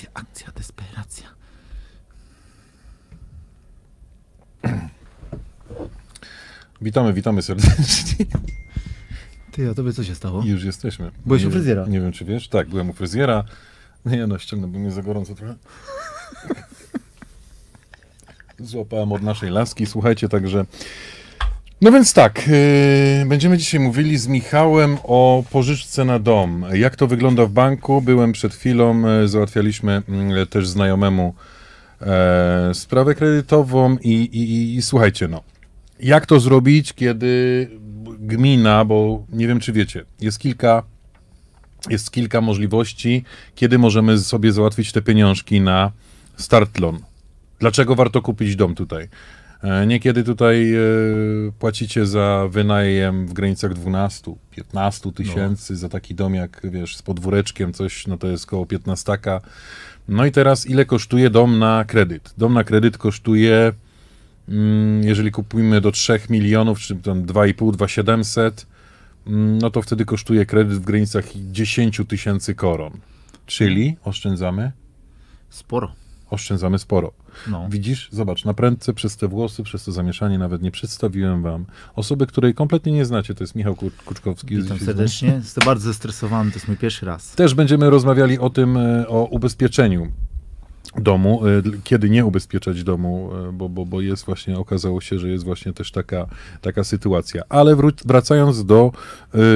Akcja, akcja, desperacja. Witamy, witamy serdecznie. Ty, a tobie co się stało? I już jesteśmy. Byłeś nie, u fryzjera? Nie wiem, czy wiesz. Tak, byłem u fryzjera. Nie no, ściągnę, bo mnie za gorąco trochę. Złapałem od naszej laski. Słuchajcie, także... No więc tak, yy, będziemy dzisiaj mówili z Michałem o pożyczce na dom. Jak to wygląda w banku? Byłem przed chwilą, yy, załatwialiśmy yy, też znajomemu e, sprawę kredytową i, i, i, i słuchajcie, no, jak to zrobić, kiedy gmina, bo nie wiem, czy wiecie, jest kilka, jest kilka możliwości, kiedy możemy sobie załatwić te pieniążki na start loan. Dlaczego warto kupić dom tutaj? E, Niekiedy tutaj e, płacicie za wynajem w granicach 12, 15 tysięcy za taki dom jak, wiesz, z podwóreczkiem, coś, no to jest koło 15. No i teraz ile kosztuje dom na kredyt? Dom na kredyt kosztuje Mm, jeżeli kupujemy do 3 milionów, czy tam 2,5, 2,700, mm, no to wtedy kosztuje kredyt w granicach 10 tysięcy koron. Czyli oszczędzamy? Sporo. Oszczędzamy sporo. No. Widzisz? Zobacz, na prędce przez te włosy, przez to zamieszanie nawet nie przedstawiłem wam osoby, której kompletnie nie znacie. To jest Michał Kur- Kuczkowski. Witam serdecznie. Jestem bardzo zestresowany, to jest mój pierwszy raz. Też będziemy rozmawiali o tym, e, o ubezpieczeniu domu, d- kiedy nie ubezpieczać domu, e, bo, bo, bo jest właśnie, okazało się, że jest właśnie też taka, taka sytuacja. Ale wró- wracając do,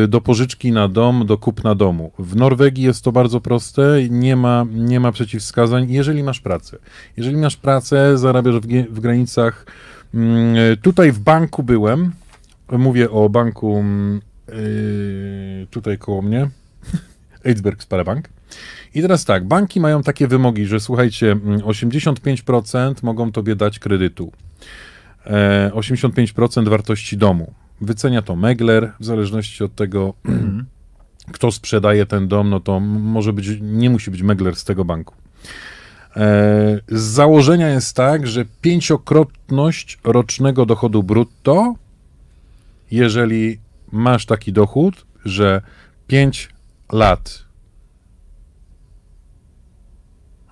e, do pożyczki na dom, do kupna domu. W Norwegii jest to bardzo proste, nie ma, nie ma przeciwwskazań, jeżeli masz pracę. Jeżeli masz pracę, zarabiasz w, w granicach, mm, tutaj w banku byłem, mówię o banku mm, tutaj koło mnie, Eidsberg Sparbank. I teraz tak, banki mają takie wymogi, że słuchajcie, mm, 85% mogą tobie dać kredytu. E, 85% wartości domu. Wycenia to megler, w zależności od tego, kto sprzedaje ten dom, no to może być, nie musi być megler z tego banku. E, z założenia jest tak, że pięciokrotność rocznego dochodu brutto, jeżeli masz taki dochód, że 5 lat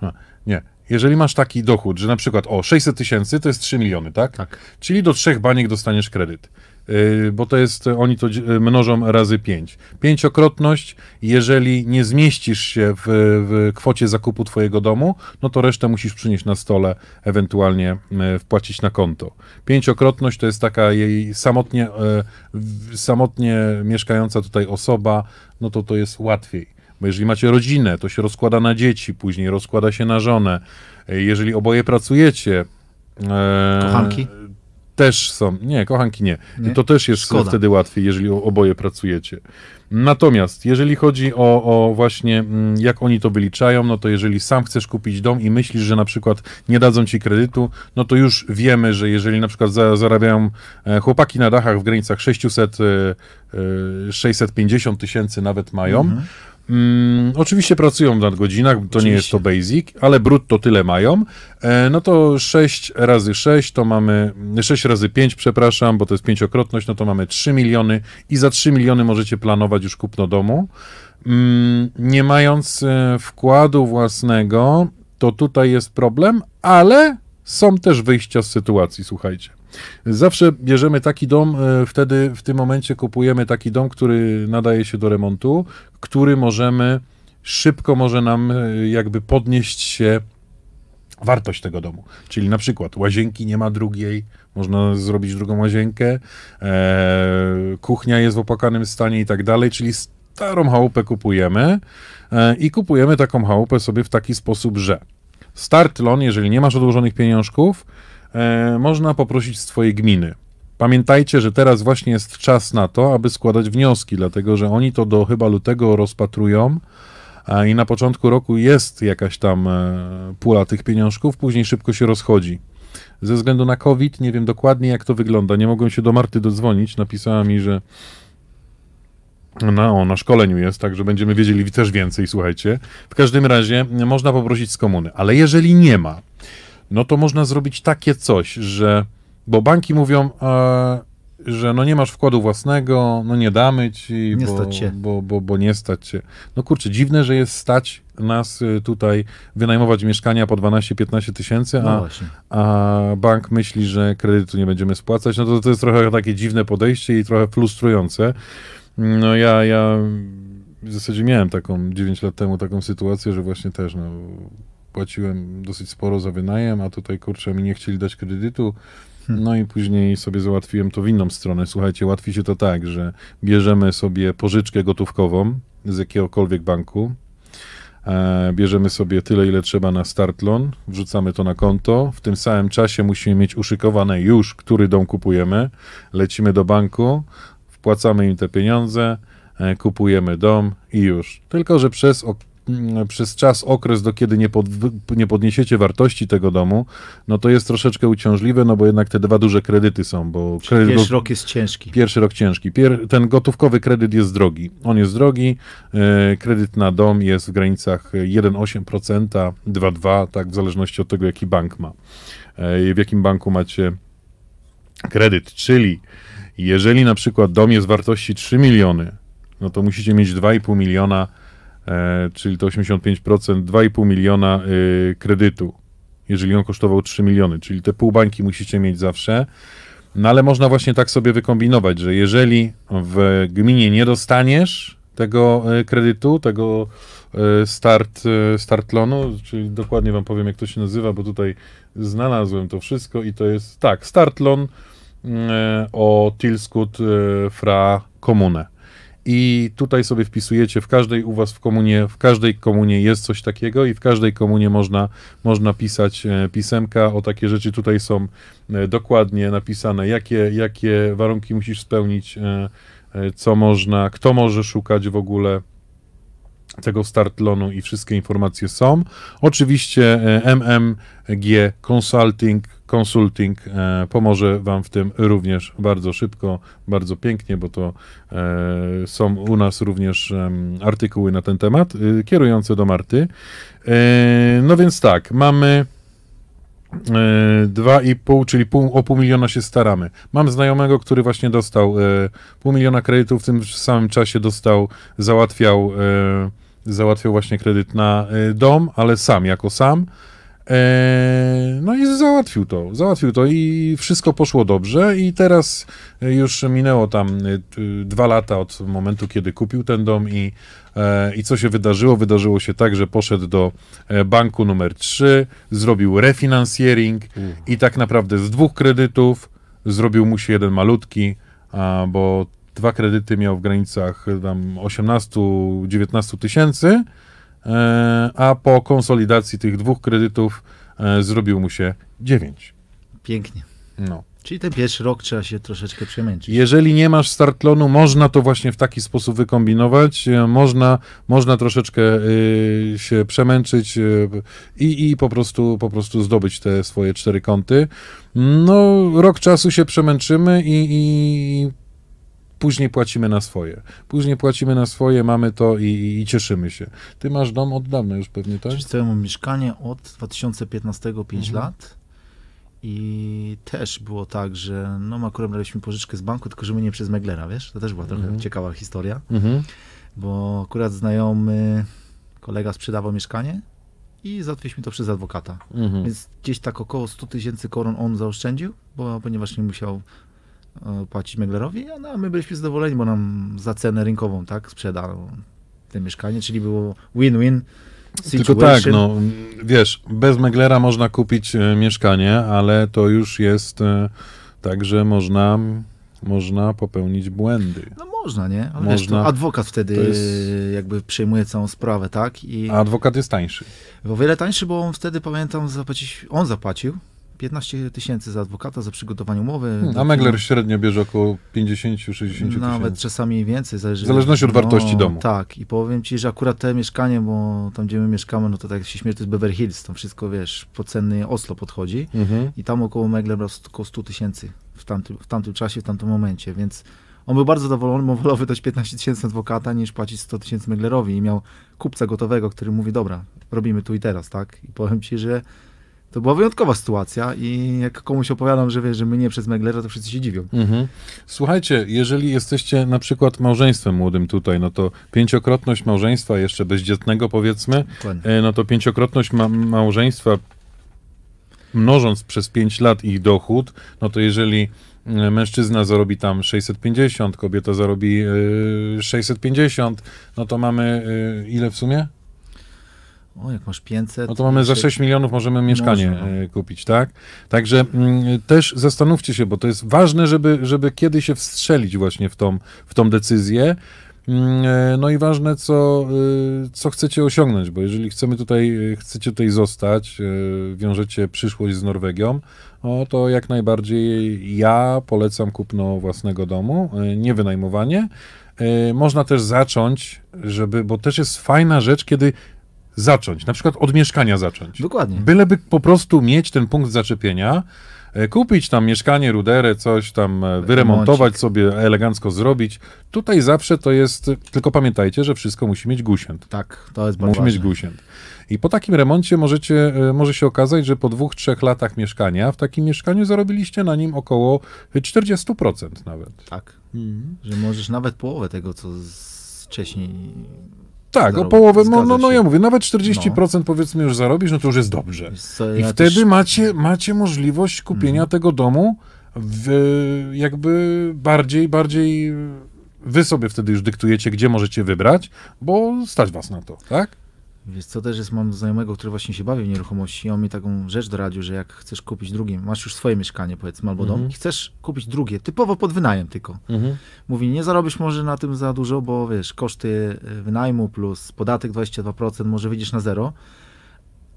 A, nie. Jeżeli masz taki dochód, że na przykład o 600 tysięcy to jest 3 miliony, tak? Tak. Czyli do trzech baniek dostaniesz kredyt. Yy, bo to jest, oni to dzi- mnożą razy 5. Pięciokrotność, jeżeli nie zmieścisz się w, w kwocie zakupu twojego domu, no to resztę musisz przynieść na stole, ewentualnie e, wpłacić na konto. Pięciokrotność to jest taka jej samotnie, samotnie mieszkająca tutaj osoba, no to to jest łatwiej. Bo jeżeli macie rodzinę, to się rozkłada na dzieci, później rozkłada się na żonę. E, Jeżeli oboje pracujecie. e, Kochanki? Też są. Nie, kochanki nie. Nie? To też jest Szkoda. wtedy łatwiej, jeżeli oboje pracujecie. Natomiast jeżeli chodzi o, o właśnie mm, jak oni to wyliczają, no to jeżeli sam chcesz kupić dom i myślisz, że na przykład nie dadzą ci kredytu, no to już wiemy, że jeżeli na przykład za, zarabiają e, chłopaki na dachach w granicach 600, e, e, 650 tysięcy nawet mają, Mm, oczywiście pracują w nadgodzinach, to nie jest to basic, ale brutto tyle mają. E, no to 6 razy 6 to mamy, 6 razy 5, przepraszam, bo to jest pięciokrotność, no to mamy 3 miliony i za 3 miliony możecie planować już kupno domu. Mm, nie mając e, wkładu własnego, to tutaj jest problem, ale są też wyjścia z sytuacji, słuchajcie. Zawsze bierzemy taki dom, e, wtedy w tym momencie kupujemy taki dom, który nadaje się do remontu, który możemy, szybko może nam e, jakby podnieść się wartość tego domu. Czyli na przykład łazienki nie ma drugiej, można zrobić drugą łazienkę, e, kuchnia jest w opłakanym stanie i tak dalej, czyli starą chałupę kupujemy e, i kupujemy taką chałupę sobie w taki sposób, że start loan, jeżeli nie masz odłożonych pieniążków, e, można poprosić z twojej gminy. Pamiętajcie, że teraz właśnie jest czas na to, aby składać wnioski, dlatego że oni to do chyba lutego rozpatrują i na początku roku jest jakaś tam e, pula tych pieniążków, później szybko się rozchodzi. Ze względu na COVID nie wiem dokładnie jak to wygląda. Nie mogłem się do Marty dodzwonić. Napisała mi, że no, na szkoleniu jest, także będziemy wiedzieli też więcej, słuchajcie. W każdym razie można poprosić z komuny, ale jeżeli nie ma, no to można zrobić takie coś, że, bo banki mówią, e, że no nie masz wkładu własnego, no nie damy ci, Nie bo. Bo, bo, bo nie stać cię. No kurczę, dziwne, że jest stać nas y, tutaj wynajmować mieszkania po 12-15 tysięcy, No a, właśnie. a bank myśli, że kredytu nie będziemy spłacać, no to to jest trochę takie dziwne podejście i trochę frustrujące. No ja, ja w zasadzie miałem taką 9 lat temu taką sytuację, że właśnie też no, płaciłem dosyć sporo za wynajem, a tutaj kurczę mi nie chcieli dać kredytu. No i później sobie załatwiłem to w inną stronę. Słuchajcie, łatwi się to tak, że bierzemy sobie pożyczkę gotówkową z jakiegokolwiek banku, E, bierzemy sobie tyle, ile trzeba na start loan, wrzucamy to na konto. W tym samym czasie musimy mieć uszykowane już, który dom kupujemy. Lecimy do banku, wpłacamy im te pieniądze, e, kupujemy dom i już. Tylko, że przez, przez czas, okres, do kiedy nie, pod, nie podniesiecie wartości tego domu, no to jest troszeczkę uciążliwe, no bo jednak te dwa duże kredyty są, bo kredyt Pierwszy rok jest ciężki. Pierwszy rok ciężki. Pier, ten gotówkowy kredyt jest drogi. On jest drogi. E, kredyt na dom jest w granicach 1,8%, 2,2%, tak w zależności od tego, jaki bank ma. E, w jakim banku macie kredyt. Czyli jeżeli na przykład dom jest wartości 3 miliony, no to musicie mieć 2,5 miliona, czyli to 85%, 2,5 miliona y, kredytu. Jeżeli on kosztował 3 miliony, czyli te pół bańki musicie mieć zawsze. No ale można właśnie tak sobie wykombinować, że jeżeli w gminie nie dostaniesz tego e, kredytu, tego e, start, e, start loanu, czyli dokładnie wam powiem, jak to się nazywa, bo tutaj znalazłem to wszystko i to jest, tak, start loan e, o Tilskut e, fra Kommune. I tutaj sobie wpisujecie w każdej u was w komunie, w każdej komunie jest coś takiego i w każdej komunie można, można pisać e, pisemka o takie rzeczy. Tutaj są e, dokładnie napisane, jakie, jakie warunki musisz spełnić, e, co można, kto może szukać w ogóle tego start loanu i wszystkie informacje są. Oczywiście e, MMG Consulting, Consulting e, pomoże Wam w tym również bardzo szybko, bardzo pięknie, bo to e, są u nas również artykuły na ten temat kierujące do Marty. No więc tak, mamy e, 2,5, czyli pół, o pół miliona się staramy. Mam znajomego, który właśnie dostał pół miliona kredytów, w tym samym czasie dostał, załatwiał, załatwiał właśnie kredyt na e, dom, ale sam, jako sam. E, no i załatwił to, załatwił to i wszystko poszło dobrze i teraz e, już minęło tam t- dwa lata od momentu, kiedy kupił ten dom i, e, i co się wydarzyło? Wydarzyło się tak, że poszedł do e, banku numer 3, zrobił refinansjering i tak naprawdę z dwóch kredytów zrobił mu się jeden malutki, bo dwa kredyty miał w granicach e, tam 18-19 tysięcy, e, a po konsolidacji tych dwóch kredytów e, zrobił mu się 9. Pięknie. No. Czyli ten pierwszy rok trzeba się troszeczkę przemęczyć. Jeżeli nie masz startlonu, można to właśnie w taki sposób wykombinować. Można, można troszeczkę y, się przemęczyć y, i, i po, prostu, po prostu zdobyć te swoje cztery kąty. No, rok czasu się przemęczymy i, i później płacimy na swoje. Później płacimy na swoje, mamy to i, i cieszymy się. Ty masz dom od dawna już pewnie, tak? Wiesz co, ja mam mieszkanie od 2015 5 Mhm. lat i też było tak, że no akurat braliśmy pożyczkę z banku, tylko że my nie przez Meglera, wiesz? To też była trochę Mhm. ciekawa historia, Mhm. bo akurat znajomy kolega sprzedawał mieszkanie i załatwiliśmy to przez adwokata. Mhm. Więc gdzieś tak około 100 tysięcy koron on zaoszczędził, bo, ponieważ nie musiał płacić Meglerowi, a no, a my byliśmy zadowoleni, bo nam za cenę rynkową tak sprzedał te mieszkanie, czyli było win-win Tylko tak, no wiesz, bez Meglera można kupić e, mieszkanie, ale to już jest e, tak, że można, można popełnić błędy. No można, nie? Ale wiesz, Można. to adwokat wtedy jest- jakby przejmuje całą sprawę, tak? I A adwokat jest tańszy. o wiele tańszy, bo on wtedy, pamiętam, zapłacić, on zapłacił 15 tysięcy za adwokata, za przygotowanie umowy. Hmm, A Megler średnio bierze około 50-60 Nawet tysięcy. czasami więcej. Zależy, W zależności od wartości domu. Tak, i powiem ci, że akurat te mieszkanie, bo tam gdzie my mieszkamy, no to tak jak się śmieje, to jest Beverly Hills, tam wszystko, wiesz, po cenny Oslo podchodzi Mhm. i tam około Megler brał około 100 tysięcy w tamtym, w tamtym czasie, w tamtym momencie, więc on był bardzo zadowolony, bo wolał wydać 15 tysięcy adwokata niż płacić 100 tysięcy Meglerowi i miał kupca gotowego, który mówi, dobra, robimy tu i teraz, tak? I powiem ci, że To była wyjątkowa sytuacja i jak komuś opowiadam, że wiesz, że my nie przez Meglera, to wszyscy się dziwią. Mhm. Słuchajcie, jeżeli jesteście na przykład małżeństwem młodym tutaj, no to pięciokrotność małżeństwa, jeszcze bezdzietnego powiedzmy, Dokładnie. e, no to pięciokrotność ma małżeństwa mnożąc przez 5 lat ich dochód, no to jeżeli e, mężczyzna zarobi tam 650, kobieta zarobi e, 650, no to mamy e, ile w sumie? O, jak masz 500. No to mamy za jeszcze- 6 milionów możemy mieszkanie Można. e, kupić, tak? Także mm, też zastanówcie się, bo to jest ważne, żeby, żeby kiedy się wstrzelić właśnie w tą, w tą decyzję. Mm, e, No i ważne, co, y, co chcecie osiągnąć, bo jeżeli chcemy tutaj, chcecie tutaj zostać, wiążecie przyszłość z Norwegią, no to jak najbardziej ja polecam kupno własnego domu, nie wynajmowanie. Można też zacząć, żeby, bo też jest fajna rzecz, kiedy zacząć, na przykład od mieszkania zacząć. Dokładnie. Byleby po prostu mieć ten punkt zaczepienia, e, kupić tam mieszkanie, ruderę, coś tam e, wyremontować Remoncik. sobie, elegancko zrobić. Tutaj zawsze to jest, tylko pamiętajcie, że wszystko musi mieć gusięt. Tak, to jest bardzo Musi mieć ważne. gusięt. I po takim remoncie możecie, e, może się okazać, że po dwóch, trzech latach mieszkania, w takim mieszkaniu zarobiliście na nim około 40% nawet. Tak, że możesz nawet połowę tego, co wcześniej... Tak, o połowę, no, no, no ja mówię, nawet 40% powiedzmy już zarobisz, no to już jest dobrze. Co, I ja wtedy też- macie, macie możliwość kupienia tego domu w, jakby bardziej, bardziej wy sobie wtedy już dyktujecie, gdzie możecie wybrać, bo stać was na to, tak? Wiesz co, też jest, mam znajomego, który właśnie się bawi w nieruchomości i on mi taką rzecz doradził, że jak chcesz kupić drugie, masz już swoje mieszkanie powiedzmy albo dom Mhm. i chcesz kupić drugie, typowo pod wynajem tylko. Mówi, nie zarobisz może na tym za dużo, bo wiesz, koszty y, wynajmu plus podatek 22%, może wyjdziesz na zero,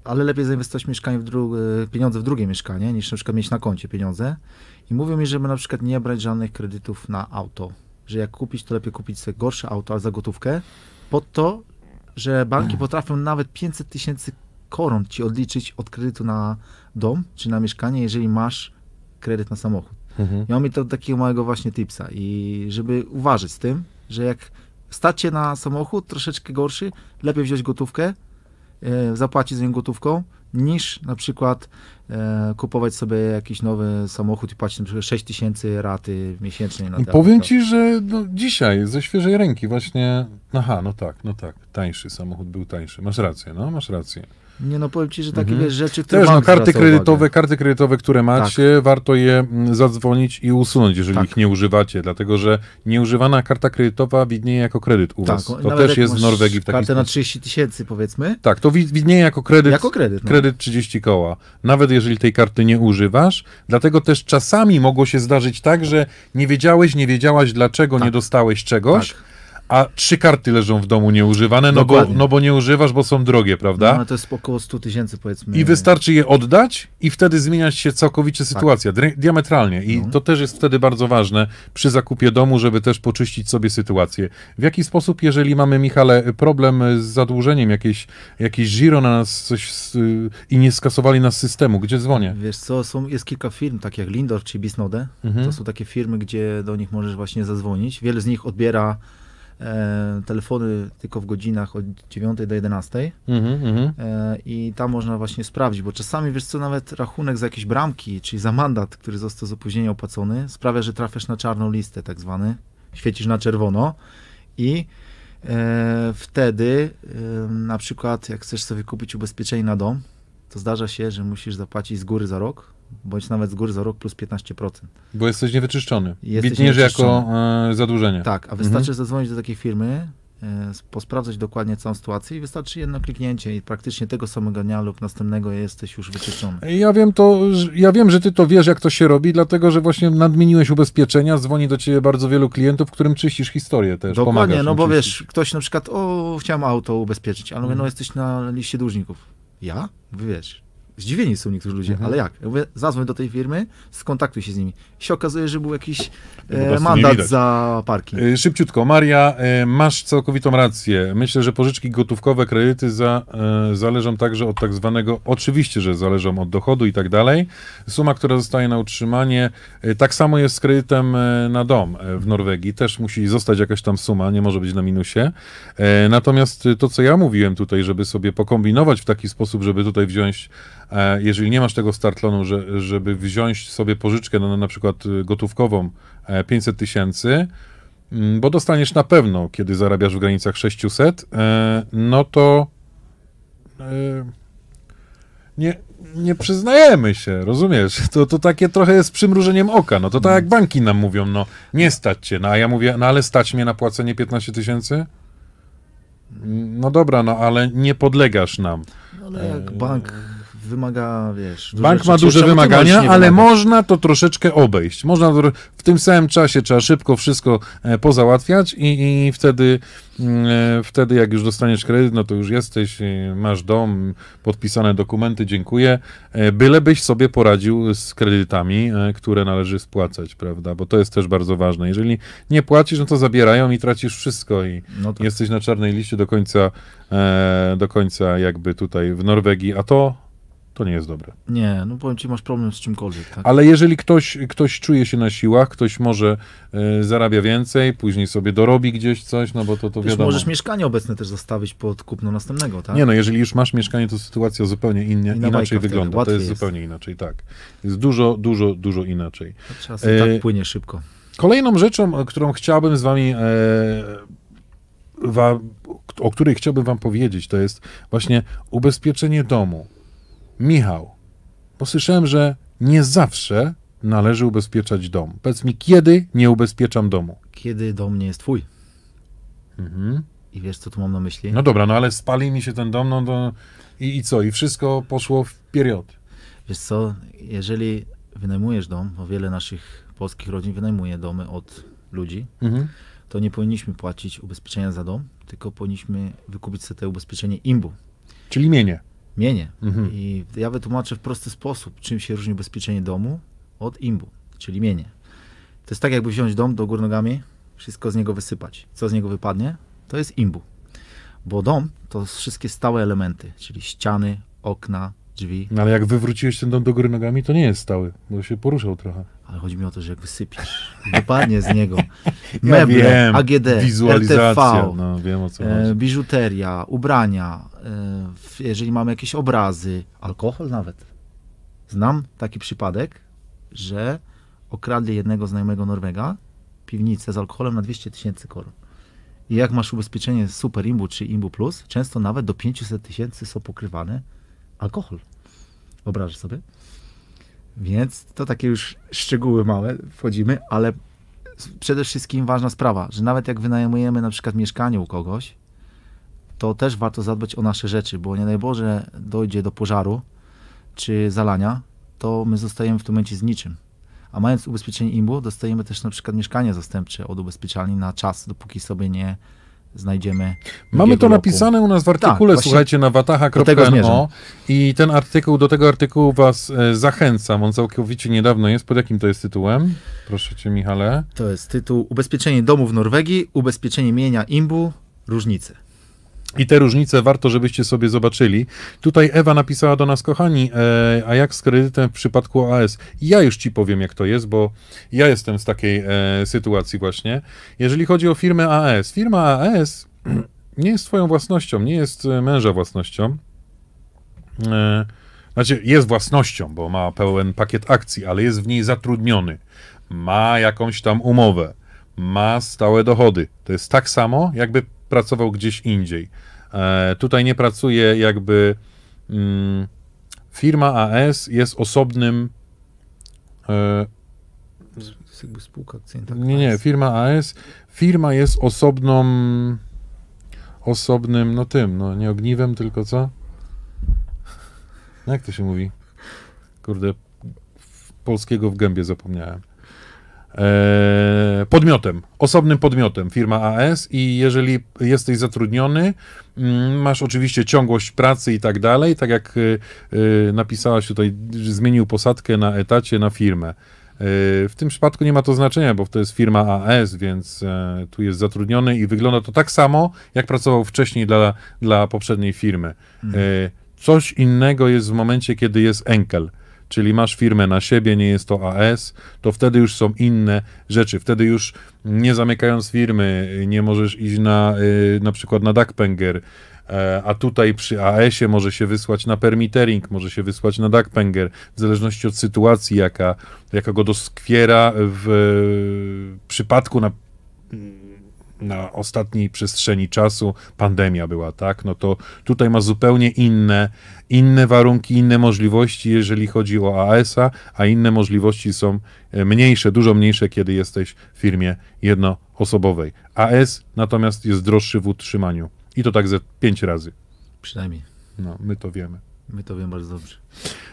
ale lepiej zainwestować mieszkanie w y, pieniądze w drugie mieszkanie, niż na przykład mieć na koncie pieniądze. I mówią mi, żeby na przykład nie brać żadnych kredytów na auto, że jak kupić, to lepiej kupić sobie gorsze auto, ale za gotówkę, pod to, że banki potrafią nawet 500 tysięcy koron ci odliczyć od kredytu na dom czy na mieszkanie, jeżeli masz kredyt na samochód. Mhm. Miał mi to takiego małego właśnie tipsa i żeby uważać z tym, że jak stać się na samochód troszeczkę gorszy, lepiej wziąć gotówkę, e, zapłacić za nią gotówką, niż na przykład e, kupować sobie jakiś nowy samochód i płacić na przykład 6 tysięcy raty miesięcznej na Powiem ci, że no, dzisiaj ze świeżej ręki właśnie, aha, no tak, no tak, tańszy samochód był tańszy, masz rację, no, masz rację. Nie no, powiem ci, że takie Mhm. rzeczy, które Też no, karty kredytowe, uwagę. karty kredytowe, które macie, warto je mm, zadzwonić i usunąć, jeżeli Tak. ich nie używacie, dlatego że nieużywana karta kredytowa widnieje jako kredyt u was. Tak, to nawet też jest w Norwegii w taki Kartę na sposób. 30 tysięcy powiedzmy, Tak, to wi- widnieje jako kredyt, jako kredyt. No. kredyt 30 koła. Nawet jeżeli tej karty nie używasz, dlatego też czasami mogło się zdarzyć tak, że nie wiedziałeś, nie wiedziałaś, dlaczego Tak. nie dostałeś czegoś, Tak. A trzy karty leżą w domu nieużywane, no bo, no bo nie używasz, bo są drogie, No, prawda? ale to jest około 100 tysięcy powiedzmy. I wystarczy je oddać i wtedy zmieniać się całkowicie sytuacja, dre- diametralnie. I Tak. No. to też jest wtedy bardzo ważne przy zakupie domu, żeby też poczyścić sobie sytuację. W jaki sposób, jeżeli mamy, Michale, problem z zadłużeniem, jakieś, jakieś giro na nas coś z, y, i nie skasowali nas systemu, gdzie dzwonię? Wiesz co, są, jest kilka firm, tak jak Lindor czy Bisnode. Mhm. To są takie firmy, gdzie do nich możesz właśnie zadzwonić. Wiele z nich odbiera e, telefony tylko w godzinach od 9 do 11 Mhm, mhm. e, i tam można właśnie sprawdzić, bo czasami wiesz co, nawet rachunek za jakieś bramki, czyli za mandat, który został z opóźnienia opłacony, sprawia, że trafiasz na czarną listę tak zwany, świecisz na czerwono. I e, wtedy e, na przykład jak chcesz sobie kupić ubezpieczenie na dom, to zdarza się, że musisz zapłacić z góry za rok, bądź nawet z góry za rok plus 15%. Bo jesteś niewyczyszczony. Jesteś jako e, zadłużenie. Tak, a wystarczy zadzwonić do takiej firmy, e, posprawdzać dokładnie całą sytuację i wystarczy jedno kliknięcie i praktycznie tego samego dnia lub następnego jesteś już wyczyszczony. Ja wiem to, ja wiem, że ty to wiesz, jak to się robi, dlatego że właśnie nadmieniłeś ubezpieczenia, dzwoni do ciebie bardzo wielu klientów, którym czyścisz historię też. Dokładnie, pomagasz no bo wiesz, ktoś na przykład, o, chciałem auto ubezpieczyć, ale mówię, Mhm. no jesteś na liście dłużników. Ja? Wiesz, zdziwieni są niektórzy ludzie, Mhm. ale jak? Ja mówię, zadzwoń do tej firmy, skontaktuj się z nimi. I się okazuje, że był jakiś Po e, mandat za parking. Y, Szybciutko, Maria, y, masz całkowitą rację. Myślę, że pożyczki gotówkowe, kredyty za, y, zależą także od tak zwanego, oczywiście, że zależą od dochodu i tak dalej. Suma, która zostaje na utrzymanie, y, tak samo jest z kredytem na dom w Norwegii. Też musi zostać jakaś tam suma, nie może być na minusie. Y, Natomiast to, co ja mówiłem tutaj, żeby sobie pokombinować w taki sposób, żeby tutaj wziąć e, jeżeli nie masz tego startlonu, że, żeby wziąć sobie pożyczkę na, na przykład y, gotówkową e, 500 tysięcy, mm, bo dostaniesz na pewno, kiedy zarabiasz w granicach 600, e, no to e, nie, nie przyznajemy się, rozumiesz? To, to takie trochę jest przymrużeniem oka. No to tak jak banki nam mówią, no nie stać cię. No a ja mówię, no ale stać mnie na płacenie 15 tysięcy? No dobra, no ale nie podlegasz nam. Ale jak bank wymaga, wiesz... Bank ma duże wymagania, ale można to troszeczkę obejść. Można w tym samym czasie trzeba szybko wszystko e, pozałatwiać i, i wtedy, mm, e, wtedy jak już dostaniesz kredyt, no to już jesteś, e, masz dom, podpisane dokumenty, dziękuję. Bylebyś sobie poradził z kredytami, które należy spłacać, prawda? Bo to jest też bardzo ważne. Jeżeli nie płacisz, no to zabierają i tracisz wszystko i No tak. jesteś na czarnej liście do końca, do końca jakby tutaj w Norwegii, a to, to nie jest dobre. Nie, no powiem ci, masz problem z czymkolwiek, tak? Ale jeżeli ktoś, ktoś czuje się na siłach, ktoś może e, zarabia więcej, później sobie dorobi gdzieś coś, no bo to, to wiadomo. możesz mieszkanie obecne też zostawić pod kupno następnego, tak? Nie no, jeżeli już masz mieszkanie, to sytuacja zupełnie Inna inaczej wygląda. To jest, jest. zupełnie inaczej, tak. Jest dużo, dużo, dużo inaczej. Czas tak E, płynie szybko. Kolejną rzeczą, o którą chciałbym z wami, e, wa, o której chciałbym wam powiedzieć, to jest właśnie ubezpieczenie domu. Michał, bo słyszałem, że nie zawsze należy ubezpieczać dom. Powiedz mi, kiedy nie ubezpieczam domu? Kiedy dom nie jest twój? Mhm. I wiesz, co tu mam na myśli? No dobra, no ale spali mi się ten dom, no to i, i co? I wszystko poszło w period. Wiesz co, jeżeli wynajmujesz dom, bo wiele naszych polskich rodzin wynajmuje domy od ludzi, Mhm. to nie powinniśmy płacić ubezpieczenia za dom, tylko powinniśmy wykupić sobie te ubezpieczenie imbu, Czyli mienie. Mienie. Mhm. I ja wytłumaczę w prosty sposób, czym się różni ubezpieczenie domu od imbu, czyli mienie. To jest tak, jakby wziąć dom do gór nogami, wszystko z niego wysypać. Co z niego wypadnie? To jest imbu. Bo dom to wszystkie stałe elementy, czyli ściany, okna, drzwi, No ale jak wywróciłeś ten dom do góry nogami, to nie jest stały, bo się poruszał trochę. Ale chodzi mi o to, że jak wysypiesz, wypadnie z niego Ja meble, wiem, AGD, Wizualizacja, RTV, no wiem o co e, biżuteria, ubrania, e, jeżeli mamy jakieś obrazy, alkohol nawet. Znam taki przypadek, że okradli jednego znajomego Norwega piwnicę z alkoholem na 200 tysięcy koron. I jak masz ubezpieczenie Super Imbu czy Imbu Plus, często nawet do 500 tysięcy są pokrywane alkohol. Wyobrażasz sobie? Więc to takie już szczegóły małe wchodzimy, ale przede wszystkim ważna sprawa, że nawet jak wynajmujemy na przykład mieszkanie u kogoś, to też warto zadbać o nasze rzeczy, bo nie daj Boże dojdzie do pożaru czy zalania, to my zostajemy w tym momencie z niczym. A mając ubezpieczenie IMBU, dostajemy też na przykład mieszkanie zastępcze od ubezpieczalni na czas, dopóki sobie nie znajdziemy. Mamy to roku. napisane u nas w artykule, właśnie słuchajcie, na wataha.no i ten artykuł, do tego artykułu was e, zachęcam. On całkowicie niedawno jest. Pod jakim to jest tytułem? Proszę cię, Michale. To jest tytuł Ubezpieczenie domu w Norwegii, ubezpieczenie mienia IMBU, różnice. I te różnice warto, żebyście sobie zobaczyli. Tutaj Ewa napisała do nas, kochani, e, a jak z kredytem w przypadku AS? Ja już ci powiem, jak to jest, bo ja jestem z takiej e, sytuacji właśnie. Jeżeli chodzi o firmę AS, firma AS nie jest twoją własnością, nie jest e, męża własnością. E, znaczy, jest własnością, bo ma pełen pakiet akcji, ale jest w niej zatrudniony. Ma jakąś tam umowę, ma stałe dochody. To jest tak samo, jakby pracował gdzieś indziej. E, tutaj nie pracuje jakby. Mm, firma AS jest osobnym. E, spółka akcyjna. tak? nie, nie, firma AS. Firma jest osobną. Osobnym, no tym, no nie ogniwem, tylko co? Jak to się mówi? Kurde, polskiego w gębie zapomniałem. E, podmiotem, osobnym podmiotem, firma AS i jeżeli jesteś zatrudniony, mm, masz oczywiście ciągłość pracy i tak dalej, tak jak y, y, napisałaś tutaj, że zmienił posadkę na etacie na firmę. W tym przypadku nie ma to znaczenia, bo to jest firma AS, więc e, tu jest zatrudniony i wygląda to tak samo, jak pracował wcześniej dla, dla poprzedniej firmy. E, Coś innego jest w momencie, kiedy jest enkel. Czyli masz firmę na siebie, nie jest to AS, to wtedy już są inne rzeczy. Wtedy już nie zamykając firmy, nie możesz iść na, y, na przykład na Duckpenger, e, a tutaj przy AS-ie może się wysłać na permittering, może się wysłać na Duckpenger, w zależności od sytuacji, jaka, jaka go doskwiera w przypadku na na ostatniej przestrzeni czasu pandemia była, tak? No to tutaj ma zupełnie inne, inne warunki, inne możliwości, jeżeli chodzi o AS-a, a inne możliwości są e, mniejsze, dużo mniejsze, kiedy jesteś w firmie jednoosobowej. AS natomiast jest droższy w utrzymaniu i to tak ze pięć razy. Przynajmniej. No, my to wiemy. My to wiemy bardzo dobrze.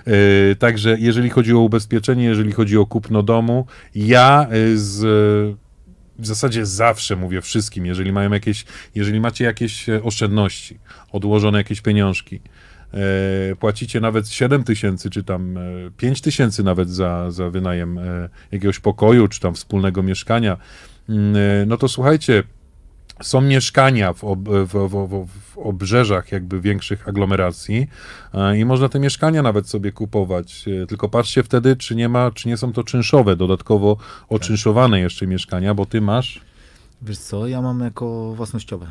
Yy, także jeżeli chodzi o ubezpieczenie, jeżeli chodzi o kupno domu, ja yy, z w zasadzie zawsze mówię wszystkim, jeżeli mają jakieś, jeżeli macie jakieś e, oszczędności, odłożone jakieś pieniążki, e, płacicie nawet 7 tysięcy, czy tam e, 5 tysięcy nawet za, za wynajem e, jakiegoś pokoju, czy tam wspólnego mieszkania, mm, e, no to słuchajcie, są mieszkania w, ob, w, w, w, obrzeżach jakby większych aglomeracji e, i można te mieszkania nawet sobie kupować. E, tylko patrzcie wtedy, czy nie ma, czy nie są to czynszowe, dodatkowo oczynszowane jeszcze mieszkania, bo ty masz, Wiesz co, ja mam jako własnościowe.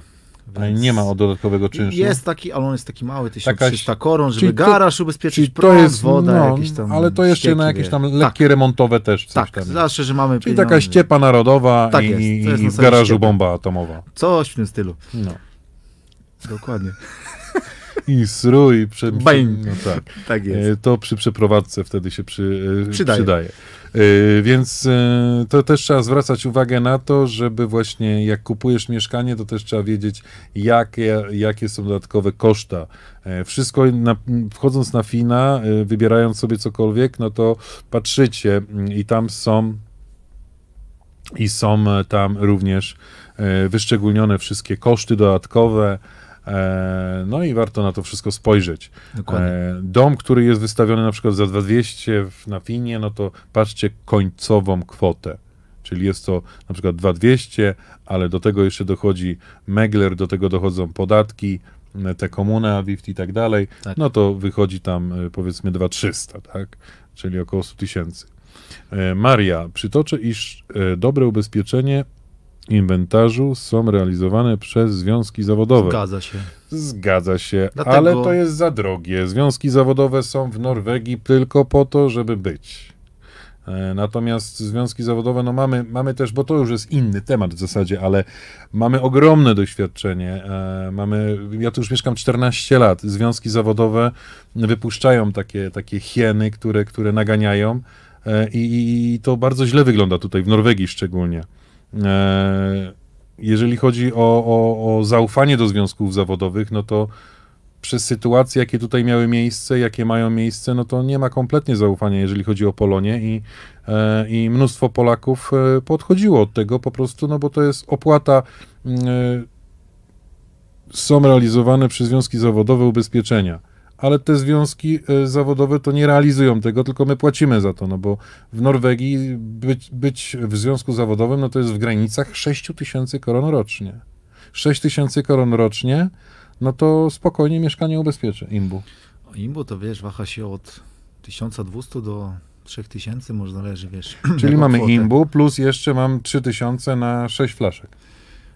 Ale Więc nie ma dodatkowego czynszu. Jest taki, ale on jest taki mały, 1300 Jakaś- koron, żeby to- garaż ubezpieczyć, prąd, jest, woda, no, jakieś tam ale to jeszcze ścieki, na jakieś tam lekkie remontowe też coś Tak, tam. tak, zawsze, że mamy Czyli taka ściepa narodowa Tak i, jest, i w garażu ściepa. bomba atomowa. Coś w tym stylu. No. Dokładnie. I srój. Prze, no tak. Tak jest. E, To przy przeprowadzce wtedy się przy, e, Przydaje. przydaje. E, Więc to też trzeba zwracać uwagę na to, żeby właśnie jak kupujesz mieszkanie, to też trzeba wiedzieć, jakie, jakie są dodatkowe koszta. Wszystko, na, wchodząc na FINA, wybierając sobie cokolwiek, no to patrzycie mm, i tam są i są tam również wyszczególnione wszystkie koszty dodatkowe, no i warto na to wszystko spojrzeć. Dokładnie. E, Dom, który jest wystawiony na przykład za 2200 w- na Finie, no to patrzcie końcową kwotę. Czyli jest to na przykład 2200, ale do tego jeszcze dochodzi megler, do tego dochodzą podatki, te komuny, AWIFT i tak dalej, Tak. no to wychodzi tam e, powiedzmy 2300, tak? Czyli około 100 tysięcy. E, Maria, przytoczę, iż e, dobre ubezpieczenie inwentarzu są realizowane przez związki zawodowe. Zgadza się. Zgadza się, Dlatego- ale to jest za drogie. Związki zawodowe są w Norwegii tylko po to, żeby być. E, Natomiast związki zawodowe, no mamy, mamy też, bo to już jest inny temat w zasadzie, ale mamy ogromne doświadczenie. E, Mamy, ja tu już mieszkam 14 lat. Związki zawodowe wypuszczają takie, takie hieny, które, które naganiają e, i, i to bardzo źle wygląda tutaj, w Norwegii szczególnie. E, Jeżeli chodzi o, o, o zaufanie do związków zawodowych, no to przez sytuacje, jakie tutaj miały miejsce, jakie mają miejsce, no to nie ma kompletnie zaufania, jeżeli chodzi o Polonię i, e, i mnóstwo Polaków e, podchodziło od tego po prostu, no bo to jest opłata, mm, są realizowane przez związki zawodowe ubezpieczenia, ale te związki e, zawodowe to nie realizują tego, tylko my płacimy za to, no bo w Norwegii być, być w związku zawodowym, no to jest w granicach 6 tysięcy koron rocznie. 6 tysięcy koron rocznie, no to spokojnie mieszkanie ubezpieczy imbu. O Imbu to wiesz, waha się od 1200 do 3000, może zależy, wiesz. Czyli mamy kwotę. imbu, plus jeszcze mam 3000 na 6 flaszek.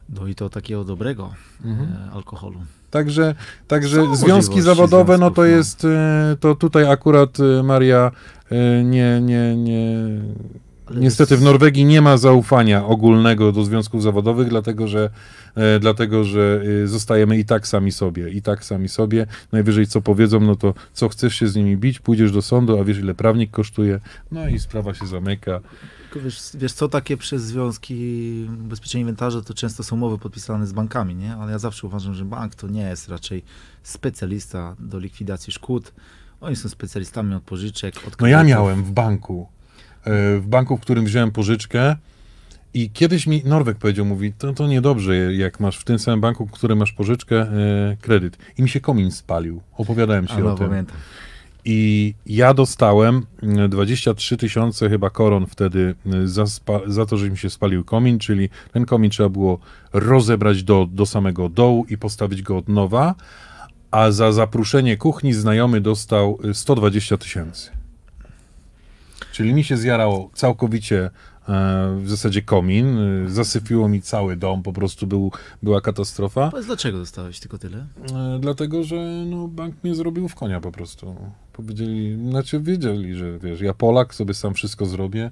No i to takiego dobrego Mhm. e, alkoholu. Także, także związki zawodowe, no to związków, no. jest, e, to tutaj akurat e, Maria nie, nie, nie, niestety w Norwegii nie ma zaufania ogólnego do związków zawodowych, dlatego że, e, dlatego, że zostajemy i tak sami sobie, i tak sami sobie. Najwyżej co powiedzą, no to co chcesz się z nimi bić, pójdziesz do sądu, a wiesz ile prawnik kosztuje, no i sprawa się zamyka. Tylko wiesz, wiesz co, takie przez związki ubezpieczenia inwentarza to często są umowy podpisane z bankami, nie? Ale ja zawsze uważam, że bank to nie jest raczej specjalista do likwidacji szkód. Oni są specjalistami od pożyczek, od No ja kredytów. miałem w banku, e, w banku, w którym wziąłem pożyczkę i kiedyś mi Norweg powiedział, mówi, to, to niedobrze, jak masz w tym samym banku, w którym masz pożyczkę, e, kredyt. I mi się komin spalił. Opowiadałem ci A, no, o tym. pamiętam. I ja dostałem mm, 23 tysiące chyba koron wtedy y, za, za to, że mi się spalił komin, czyli ten komin trzeba było rozebrać do, do samego dołu i postawić go od nowa, a za zapruszenie kuchni znajomy dostał y, 120 tysięcy. Czyli mi się zjarało całkowicie e, w zasadzie komin, e, zasypiło mi cały dom, po prostu był, była katastrofa. Powiedz, dlaczego dostałeś tylko tyle? E, dlatego, że no, bank mnie zrobił w konia po prostu. Powiedzieli, znaczy wiedzieli, że wiesz, ja Polak, sobie sam wszystko zrobię.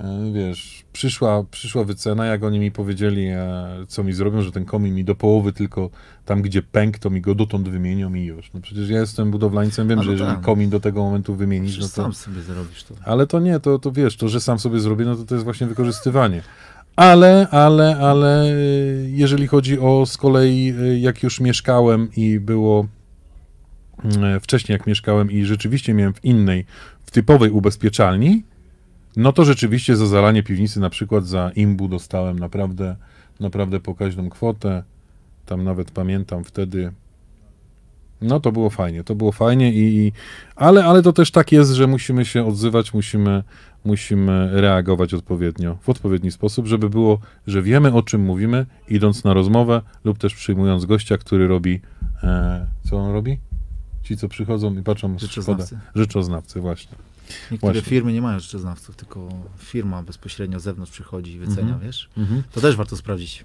E, wiesz, przyszła, przyszła wycena, jak oni mi powiedzieli, e, co mi zrobią, że ten komin mi do połowy tylko tam, gdzie pęk, to mi go dotąd wymienią i już. No przecież ja jestem budowlańcem, wiem, no że jeżeli tak. komin do tego momentu wymienić, Przecież no to... sam sobie zarobisz to. Ale to nie, to, to wiesz, to, że sam sobie zrobię, no to to jest właśnie wykorzystywanie. Ale, ale, ale y, jeżeli chodzi o z kolei, jak już mieszkałem i było wcześniej jak mieszkałem i rzeczywiście miałem w innej, w typowej ubezpieczalni, no to rzeczywiście za zalanie piwnicy na przykład za imbu dostałem naprawdę, naprawdę pokaźną kwotę. Tam nawet pamiętam wtedy, no to było fajnie, to było fajnie i, i ale, ale to też tak jest, że musimy się odzywać, musimy, musimy reagować odpowiednio, w odpowiedni sposób, żeby było, że wiemy o czym mówimy, idąc na rozmowę lub też przyjmując gościa, który robi, e, co on robi? Ci, co przychodzą i patrzą, szkoda. Rzeczoznawcy. Rzeczoznawcy, właśnie. Niektóre Właśnie. firmy nie mają rzeczoznawców, tylko firma bezpośrednio z zewnątrz przychodzi i wycenia, Mhm. wiesz? Mhm. To też warto sprawdzić.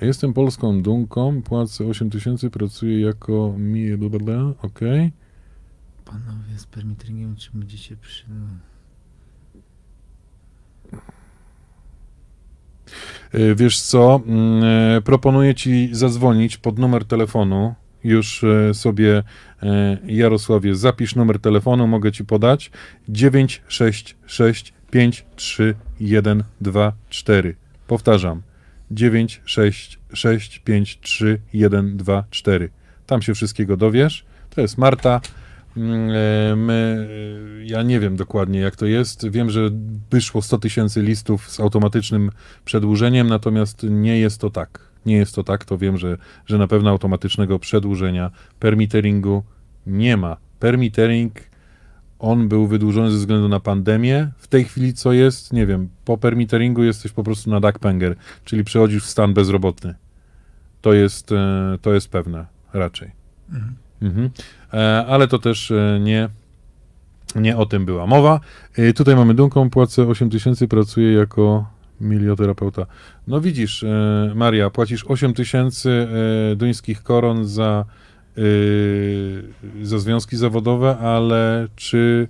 Jestem polską dunką, płacę 8 tysięcy, pracuję jako mi, bla, bla, okej. Panowie z permitteringiem, czy będziecie przy... E, Wiesz co, mm, e, proponuję ci zadzwonić pod numer telefonu. Już e, sobie, e, Jarosławie, zapisz numer telefonu, mogę ci podać. 966 53124. Powtarzam. 966 53124. Tam się wszystkiego dowiesz. To jest Marta. Mm, e, My, ja nie wiem dokładnie jak to jest. Wiem, że wyszło 100 tysięcy listów z automatycznym przedłużeniem, natomiast nie jest to tak. Nie jest to tak, to wiem, że, że na pewno automatycznego przedłużenia permitteringu nie ma. Permittering, on był wydłużony ze względu na pandemię. W tej chwili co jest? Nie wiem. Po permitteringu jesteś po prostu na Duckpenger, czyli przechodzisz w stan bezrobotny. To jest, e, to jest pewne, raczej. Mhm. E, ale to też e, nie, nie o tym była mowa. Tutaj mamy Dunką, płacę 8 tysięcy, pracuję jako milioterapeuta. No widzisz, e, Maria, płacisz 8 tysięcy e, duńskich koron za, e, za związki zawodowe, ale czy,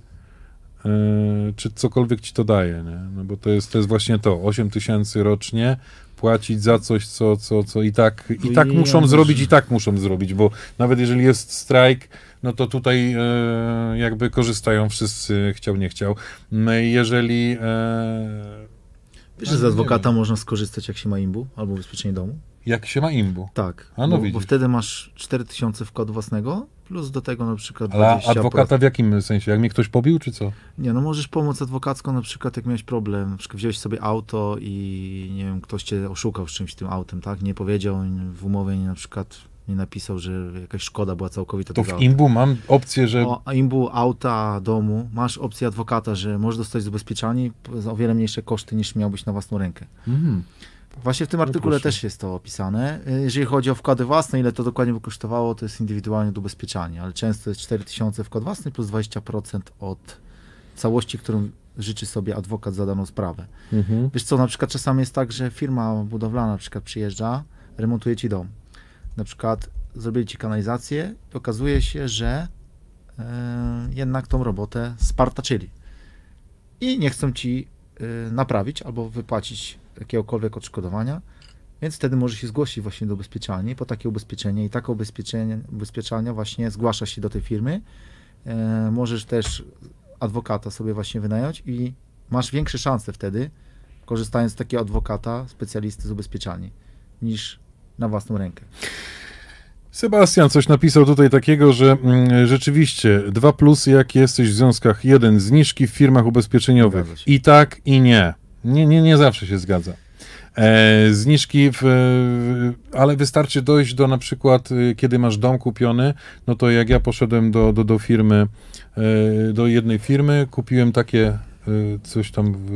czy cokolwiek ci to daje, nie? No bo to jest, to jest właśnie to, 8 tysięcy rocznie, płacić za coś, co, co, co i tak, i tak Ja muszą zrobić, i tak muszą zrobić, bo nawet jeżeli jest strajk, no to tutaj e, jakby korzystają wszyscy, chciał, nie chciał. No i Jeżeli e, Wiesz, że z nie adwokata można skorzystać, jak się ma imbu albo ubezpieczenie domu? jak się ma imbu, Tak. A, no bo, bo widzisz. wtedy masz 4000 wkładu własnego, plus do tego na przykład ale 20%. adwokata w jakim sensie? Jak mnie ktoś pobił, czy co? Nie, no możesz pomóc adwokacko na przykład, jak miałeś problem, na przykład wziąłeś sobie auto i nie wiem, ktoś cię oszukał z czymś tym autem, tak? Nie powiedział w umowie, nie, na przykład nie napisał, że jakaś szkoda była całkowita To w auta. imbu mam opcję, że O, imbu auta, domu, masz opcję adwokata, że możesz dostać zabezpieczenie za o wiele mniejsze koszty niż miałbyś na własną rękę. Mhm. Właśnie w tym No artykule proszę. też jest to opisane. Y, Jeżeli chodzi o wkłady własne, ile to dokładnie by kosztowało, to jest indywidualnie do ubezpieczania, ale często jest 4000 wkład własny plus 20% od całości, którą życzy sobie adwokat za daną sprawę. Mhm. Wiesz co, na przykład czasami jest tak, że firma budowlana na przykład przyjeżdża, remontuje ci dom. Na przykład zrobili ci kanalizację i okazuje się, że e, jednak tą robotę spartaczyli. I nie chcą ci e, naprawić albo wypłacić jakiegokolwiek odszkodowania, więc wtedy może się zgłosić właśnie do ubezpieczalni po takie ubezpieczenie i takie ubezpieczenie, ubezpieczalnia właśnie zgłasza się do tej firmy. E, możesz też adwokata sobie właśnie wynająć i masz większe szanse wtedy, korzystając z takiego adwokata, specjalisty z ubezpieczalni, niż na własną rękę. Sebastian coś napisał tutaj takiego, że mm, rzeczywiście dwa plusy, jak jesteś w związkach. Jeden, zniżki w firmach ubezpieczeniowych. I tak, i nie. Nie, nie, nie zawsze się zgadza. E, zniżki, w, ale wystarczy dojść do na przykład, y, kiedy masz dom kupiony, no to jak ja poszedłem do, do, do firmy, e, do jednej firmy, kupiłem takie y, coś tam w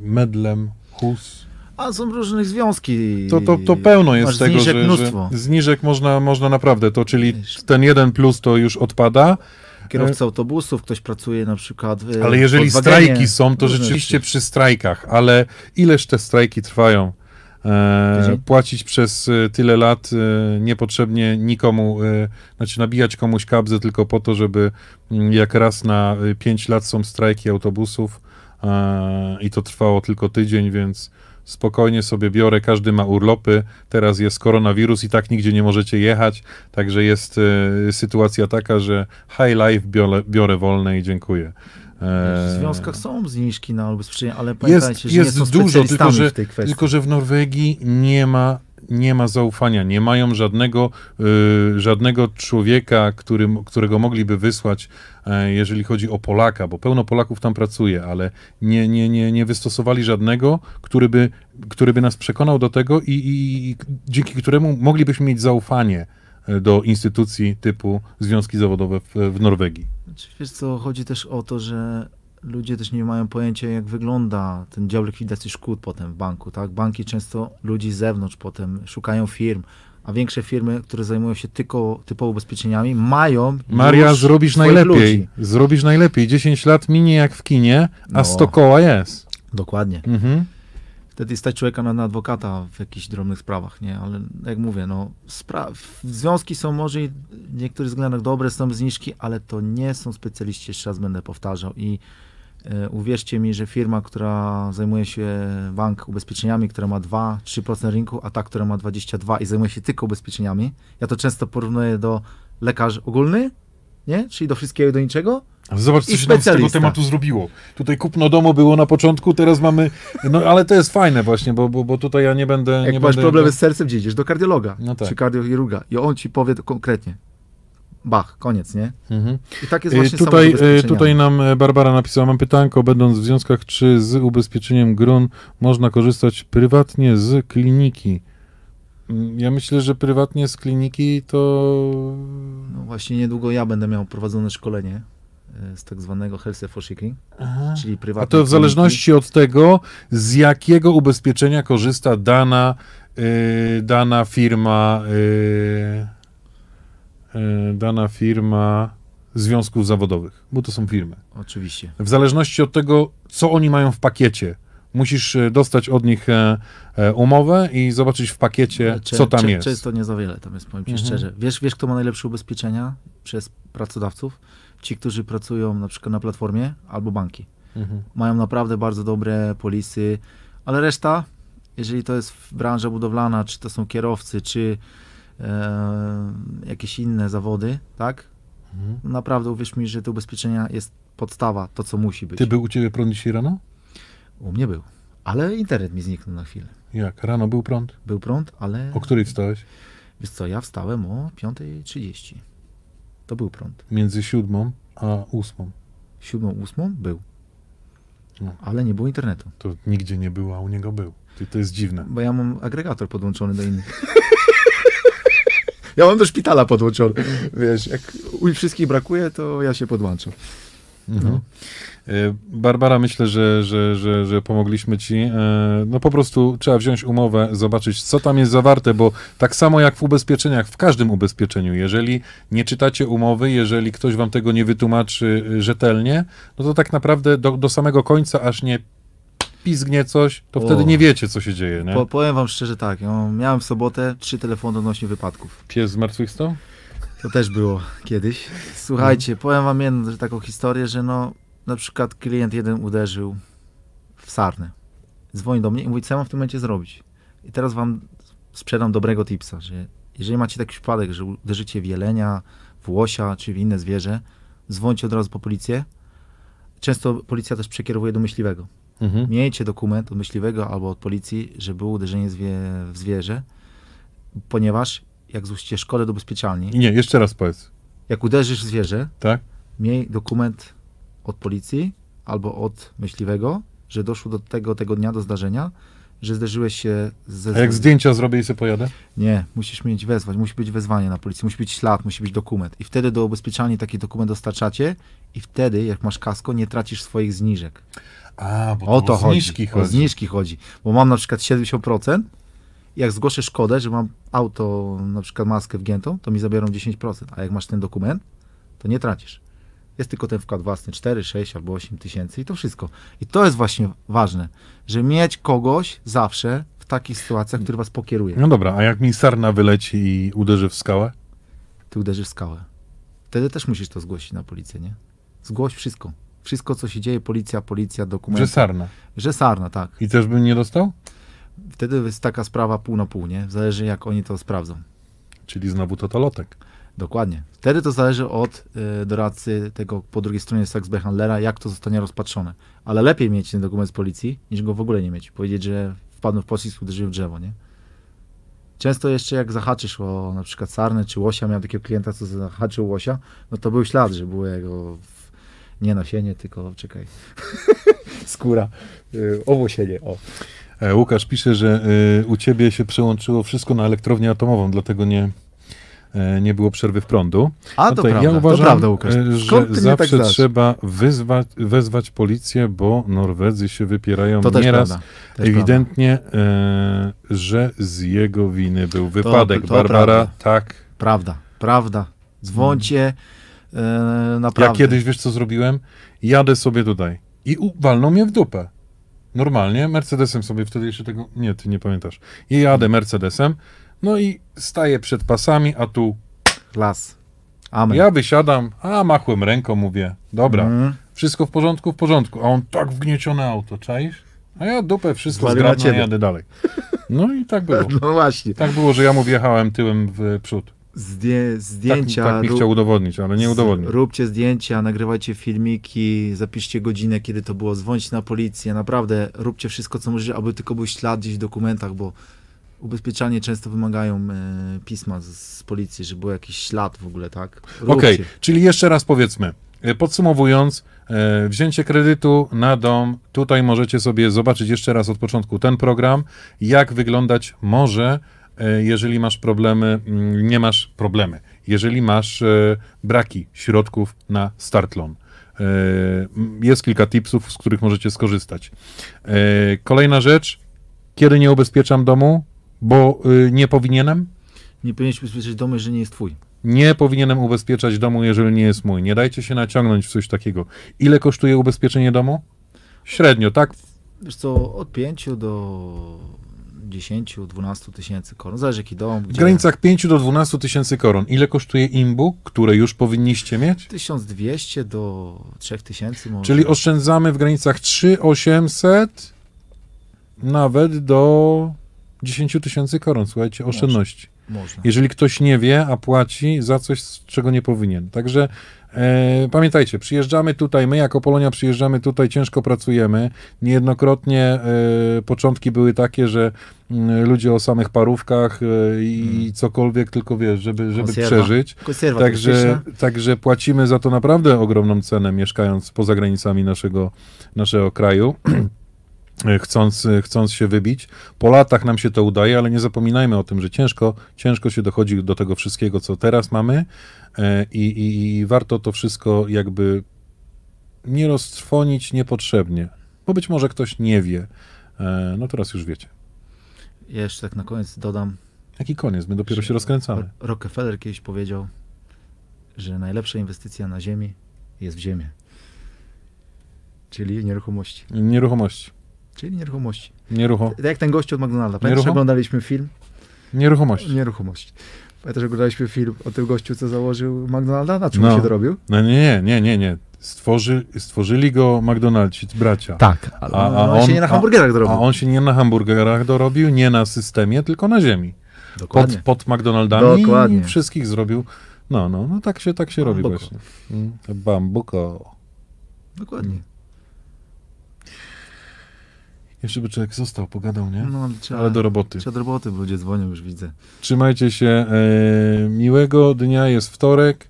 Medlem, Hus, A są różne związki. to, to, to pełno jest Masz tego, zniżek że, mnóstwo. że zniżek można, można naprawdę, to czyli ten jeden plus to już odpada, Kierowca autobusów, ktoś pracuje na przykład w Ale jeżeli strajki są, to rzeczywiście rzeczy. przy strajkach, ale ileż te strajki trwają? E, płacić przez e, tyle lat e, niepotrzebnie nikomu, e, znaczy nabijać komuś kabzę tylko po to, żeby mm, jak raz na 5 lat są strajki autobusów e, i to trwało tylko tydzień, więc spokojnie sobie biorę, każdy ma urlopy, teraz jest koronawirus i tak nigdzie nie możecie jechać, także jest e, sytuacja taka, że high life biorę, biorę wolne i dziękuję. E, W związkach są zniżki na ubezpieczenie, ale pamiętajcie, jest, że nie jest są dużo, tylko że, w tej kwestii. tylko że w Norwegii nie ma, nie ma zaufania, nie mają żadnego, y, żadnego człowieka, który, którego mogliby wysłać, e, jeżeli chodzi o Polaka, bo pełno Polaków tam pracuje, ale nie, nie, nie, nie wystosowali żadnego, który by, który by nas przekonał do tego i, i, i dzięki któremu moglibyśmy mieć zaufanie e, do instytucji typu związki zawodowe w, w Norwegii. Znaczy, Wiesz co, chodzi też o to, że ludzie też nie mają pojęcia, jak wygląda ten dział likwidacji szkód potem w banku, tak? Banki często ludzi z zewnątrz potem szukają firm, a większe firmy, które zajmują się tylko typowo ubezpieczeniami, mają Maria, zrobisz najlepiej. ludzi. Zrobisz najlepiej. 10 lat minie jak w kinie, a No. 100 koła jest. Dokładnie. Mhm. Wtedy stać człowieka na, na adwokata w jakichś drobnych sprawach, nie? Ale jak mówię, no, związki są może i w niektórych względach dobre, są zniżki, ale to nie są specjaliści, jeszcze raz będę powtarzał. I uwierzcie mi, że firma, która zajmuje się bank ubezpieczeniami, która ma 2-3% rynku, a ta, która ma 22 i zajmuje się tylko ubezpieczeniami, ja to często porównuję do lekarz ogólny, nie? Czyli do wszystkiego do niczego. Ale Zobacz, co się z tego tematu zrobiło. Tutaj kupno domu było na początku, teraz mamy... No ale to jest fajne właśnie, bo, bo, bo tutaj ja nie będę... Jak nie masz będę, problemy z sercem, gdzie idziesz? Do kardiologa No tak. czy kardiochirurga i on ci powie konkretnie. Bach, koniec, nie? Mhm. I tak jest Y, właśnie Tutaj, samo z y, tutaj nam e, Barbara napisała, mam pytanko, będąc w związkach, czy z ubezpieczeniem grun można korzystać prywatnie z kliniki? Mm, Ja myślę, że prywatnie z kliniki to... No właśnie niedługo ja będę miał prowadzone szkolenie e, z tak zwanego Health for Shaking, czyli A prywatne to w zależności od tego, z jakiego ubezpieczenia korzysta dana, y, dana firma, y, y, dana firma związków zawodowych, bo to są firmy. Oczywiście. W zależności od tego, co oni mają w pakiecie, musisz e, dostać od nich e, e, umowę i zobaczyć w pakiecie, Cze- co tam cze- jest. Często nie za wiele, tam jest, powiem ci Mhm. szczerze. Wiesz, wiesz, kto ma najlepsze ubezpieczenia przez pracodawców? Ci, którzy pracują na przykład na platformie albo banki. Mhm. Mają naprawdę bardzo dobre polisy, ale reszta, jeżeli to jest branża budowlana, czy to są kierowcy, czy e, jakieś inne zawody, tak? Mhm. Naprawdę uwierz mi, że te ubezpieczenia jest podstawa, to co musi być. Ty był u ciebie prąd dzisiaj rano? U mnie był. Ale internet mi zniknął na chwilę. Jak? Rano był prąd? Był prąd, ale O której wstałeś? wiesz co, ja wstałem o 5.30. To był prąd. Między siódmą a ósmą. Siódmą, ósmą był. No. Ale nie było internetu. To nigdzie nie było, a u niego był. To jest dziwne. Bo ja mam agregator podłączony do innych. ja mam do szpitala podłączony. Wiesz, jak u wszystkich brakuje, to ja się podłączam. Mhm. No. E, Barbara, myślę, że, że, że, że pomogliśmy ci. E, No po prostu trzeba wziąć umowę, zobaczyć, co tam jest zawarte, bo tak samo jak w ubezpieczeniach, w każdym ubezpieczeniu, jeżeli nie czytacie umowy, jeżeli ktoś wam tego nie wytłumaczy rzetelnie, no to tak naprawdę do, do samego końca, aż nie pizgnie coś, to O. wtedy nie wiecie, co się dzieje. Nie? Po, powiem wam szczerze tak, ja miałem w sobotę trzy telefony odnośnie wypadków. Pies zmartwychwstał? To też było kiedyś. Słuchajcie, powiem wam jedną taką historię, że no na przykład klient jeden uderzył w sarnę. Dzwoni do mnie i mówi, co ja mam w tym momencie zrobić. I teraz wam sprzedam dobrego tipsa, że jeżeli macie taki przypadek, że uderzycie w jelenia, w łosia czy w inne zwierzę, dzwońcie od razu po policję. Często policja też przekierowuje do myśliwego. Mhm. Miejcie dokument od myśliwego albo od policji, że było uderzenie zwie, w zwierzę, ponieważ jak złożycie szkodę do ubezpieczalni, nie, jeszcze raz powiedz. jak uderzysz w zwierzę, Tak? miej dokument od policji albo od myśliwego, że doszło do tego, tego dnia, do zdarzenia, że zderzyłeś się ze... A jak zdjęcia zrobię i sobie pojadę? Nie, musisz mieć wezwać, musi być wezwanie na policję, musi być ślad, musi być dokument. I wtedy do ubezpieczalni taki dokument dostarczacie i wtedy, jak masz kasko, nie tracisz swoich zniżek. A, bo O to chodzi. zniżki O chodzi. zniżki chodzi. Bo mam na przykład 70%, i jak zgłoszę szkodę, że mam auto, na przykład maskę wgiętą, to mi zabiorą 10%. A jak masz ten dokument, to nie tracisz. Jest tylko ten wkład własny 4, 6 albo 8 tysięcy i to wszystko. I to jest właśnie ważne, że mieć kogoś zawsze w takich sytuacjach, który was pokieruje. No dobra, a jak mi sarna wyleci i uderzy w skałę? Ty uderzysz w skałę. Wtedy też musisz to zgłosić na policję, nie? Zgłoś wszystko. Wszystko, co się dzieje, policja, policja, dokumenty. Że sarna. Że sarna, tak. I też bym nie dostał? Wtedy jest taka sprawa pół na pół, nie? Zależy jak oni to sprawdzą. Czyli znowu totolotek. Dokładnie. Wtedy to zależy od y, doradcy tego po drugiej stronie sex handlera, jak to zostanie rozpatrzone. Ale lepiej mieć ten dokument z policji, niż go w ogóle nie mieć. Powiedzieć, że wpadłem w pocisk, uderzyłem w drzewo, nie? Często jeszcze jak zahaczysz o na przykład sarnę czy łosia, miałem takiego klienta, co zahaczył łosia, no to był ślad, że było jego nie nasienie, tylko czekaj, skóra, y, owłosienie, o. E, Łukasz pisze, że y, u ciebie się przełączyło wszystko na elektrownię atomową, dlatego nie, e, nie było przerwy w prądu. A No to to prawda, ja uważam, to prawda Łukasz. e, że mnie zawsze tak trzeba wyzwać, wezwać policję, bo Norwedzy się wypierają To też nieraz prawda. Też ewidentnie, e, że z jego winy był wypadek. to Barbara, prawda. tak. Prawda, prawda. Dzwońcie, e, Ja naprawdę. kiedyś, wiesz co zrobiłem? Jadę sobie tutaj i walną mnie w dupę. Normalnie, Mercedesem sobie wtedy jeszcze tego, nie, ty nie pamiętasz. I jadę Mercedesem, no i staję przed pasami, a tu Las. Amen. ja wysiadam, a machłem ręką, mówię, dobra, Mm. wszystko w porządku, w porządku. A on tak wgniecione auto, czaisz? A ja dupę, wszystko zgrabne, jadę dalej. No i tak było. No właśnie. Tak było, że ja mu wjechałem tyłem w przód. Zdję, Tak, zdjęcia. tak mi rób- chciał udowodnić, ale nie udowodnił. Róbcie zdjęcia, nagrywajcie filmiki, zapiszcie godzinę, kiedy to było, dzwońcie na policję. Naprawdę róbcie wszystko, co możecie, aby tylko był ślad gdzieś w dokumentach, bo ubezpieczanie często wymagają e, pisma z, z policji, żeby był jakiś ślad w ogóle, tak? Okej, Róbcie. czyli jeszcze raz powiedzmy, e, podsumowując, e, wzięcie kredytu na dom, tutaj możecie sobie zobaczyć jeszcze raz od początku ten program, jak wyglądać może, jeżeli masz problemy, mm, nie masz problemy, jeżeli masz e, braki środków na start loan. E, Jest kilka tipsów, z których możecie skorzystać. E, Kolejna rzecz, kiedy nie ubezpieczam domu, bo y, nie powinienem, Nie powinieneś ubezpieczyć domu, jeżeli nie jest twój. nie powinienem ubezpieczać domu, jeżeli nie jest mój. Nie dajcie się naciągnąć w coś takiego. Ile kosztuje ubezpieczenie domu? Średnio, tak? Wiesz co, od 5 do 10-12 tysięcy koron. Zależy jaki dom. W granicach 5 do 12 tysięcy koron. Ile kosztuje imbu, które już powinniście mieć? 1200 do 3000 może. Czyli oszczędzamy w granicach 3800 nawet do 10 tysięcy koron. Słuchajcie, oszczędności. Można. jeżeli ktoś nie wie, a płaci za coś, czego nie powinien. Także pamiętajcie, przyjeżdżamy tutaj, my jako Polonia przyjeżdżamy tutaj, ciężko pracujemy. Niejednokrotnie e, początki były takie, że mm, ludzie o samych parówkach e, i Mm. cokolwiek, tylko wiesz, żeby, żeby Konserwa. przeżyć. Konserwa Także, także płacimy za to naprawdę ogromną cenę, mieszkając poza granicami naszego, naszego kraju. Chcąc, chcąc się wybić. Po latach nam się to udaje, ale nie zapominajmy o tym, że ciężko, ciężko się dochodzi do tego wszystkiego, co teraz mamy e, i, i, i warto to wszystko jakby nie roztrwonić niepotrzebnie, bo być może ktoś nie wie. E, No teraz już wiecie. Jeszcze tak na koniec dodam. Jaki koniec? My dopiero się rozkręcamy. Ro- Rockefeller kiedyś powiedział, że najlepsza inwestycja na ziemi jest w ziemię. Czyli nieruchomości. Nieruchomości. Czyli nieruchomości. Nierucho... Tak jak ten gość od McDonalda. Pamiętasz, Nieruchom- oglądaliśmy film? Nieruchomości. Nieruchomości. Pamiętasz, oglądaliśmy film o tym gościu, co założył McDonalda? Na czym No. się dorobił? No nie, nie, nie, nie, nie. Stworzy, stworzyli go McDonald's, bracia. Tak, ale A- a on, się on- nie na hamburgerach dorobił. A on się nie na hamburgerach dorobił, nie na systemie, tylko na ziemi. Pod, Dokładnie. pod McDonaldami Dokładnie. i wszystkich zrobił. No, no, no tak się, tak się robi Bambuko. właśnie. Mm, Bambuko. Dokładnie. Jeszcze by człowiek został, pogadał, nie? No, ale trzeba, Ale do roboty. trzeba do roboty, bo ludzie dzwonią, już widzę. Trzymajcie się. E, miłego dnia, jest wtorek,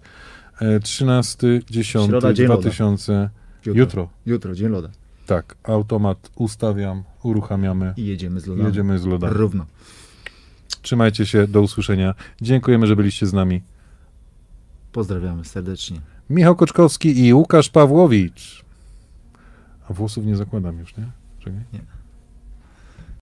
e, 13, 10, Środa, dzień loda. 2000. Jutro. Jutro. Jutro, dzień loda. Tak, automat ustawiam, uruchamiamy, I jedziemy z lodami. jedziemy z lodami. Równo. Trzymajcie się, do usłyszenia. Dziękujemy, że byliście z nami. Pozdrawiamy serdecznie. Michał Koczkowski i Łukasz Pawłowicz. A włosów nie zakładam już, nie? Czekaj. Nie.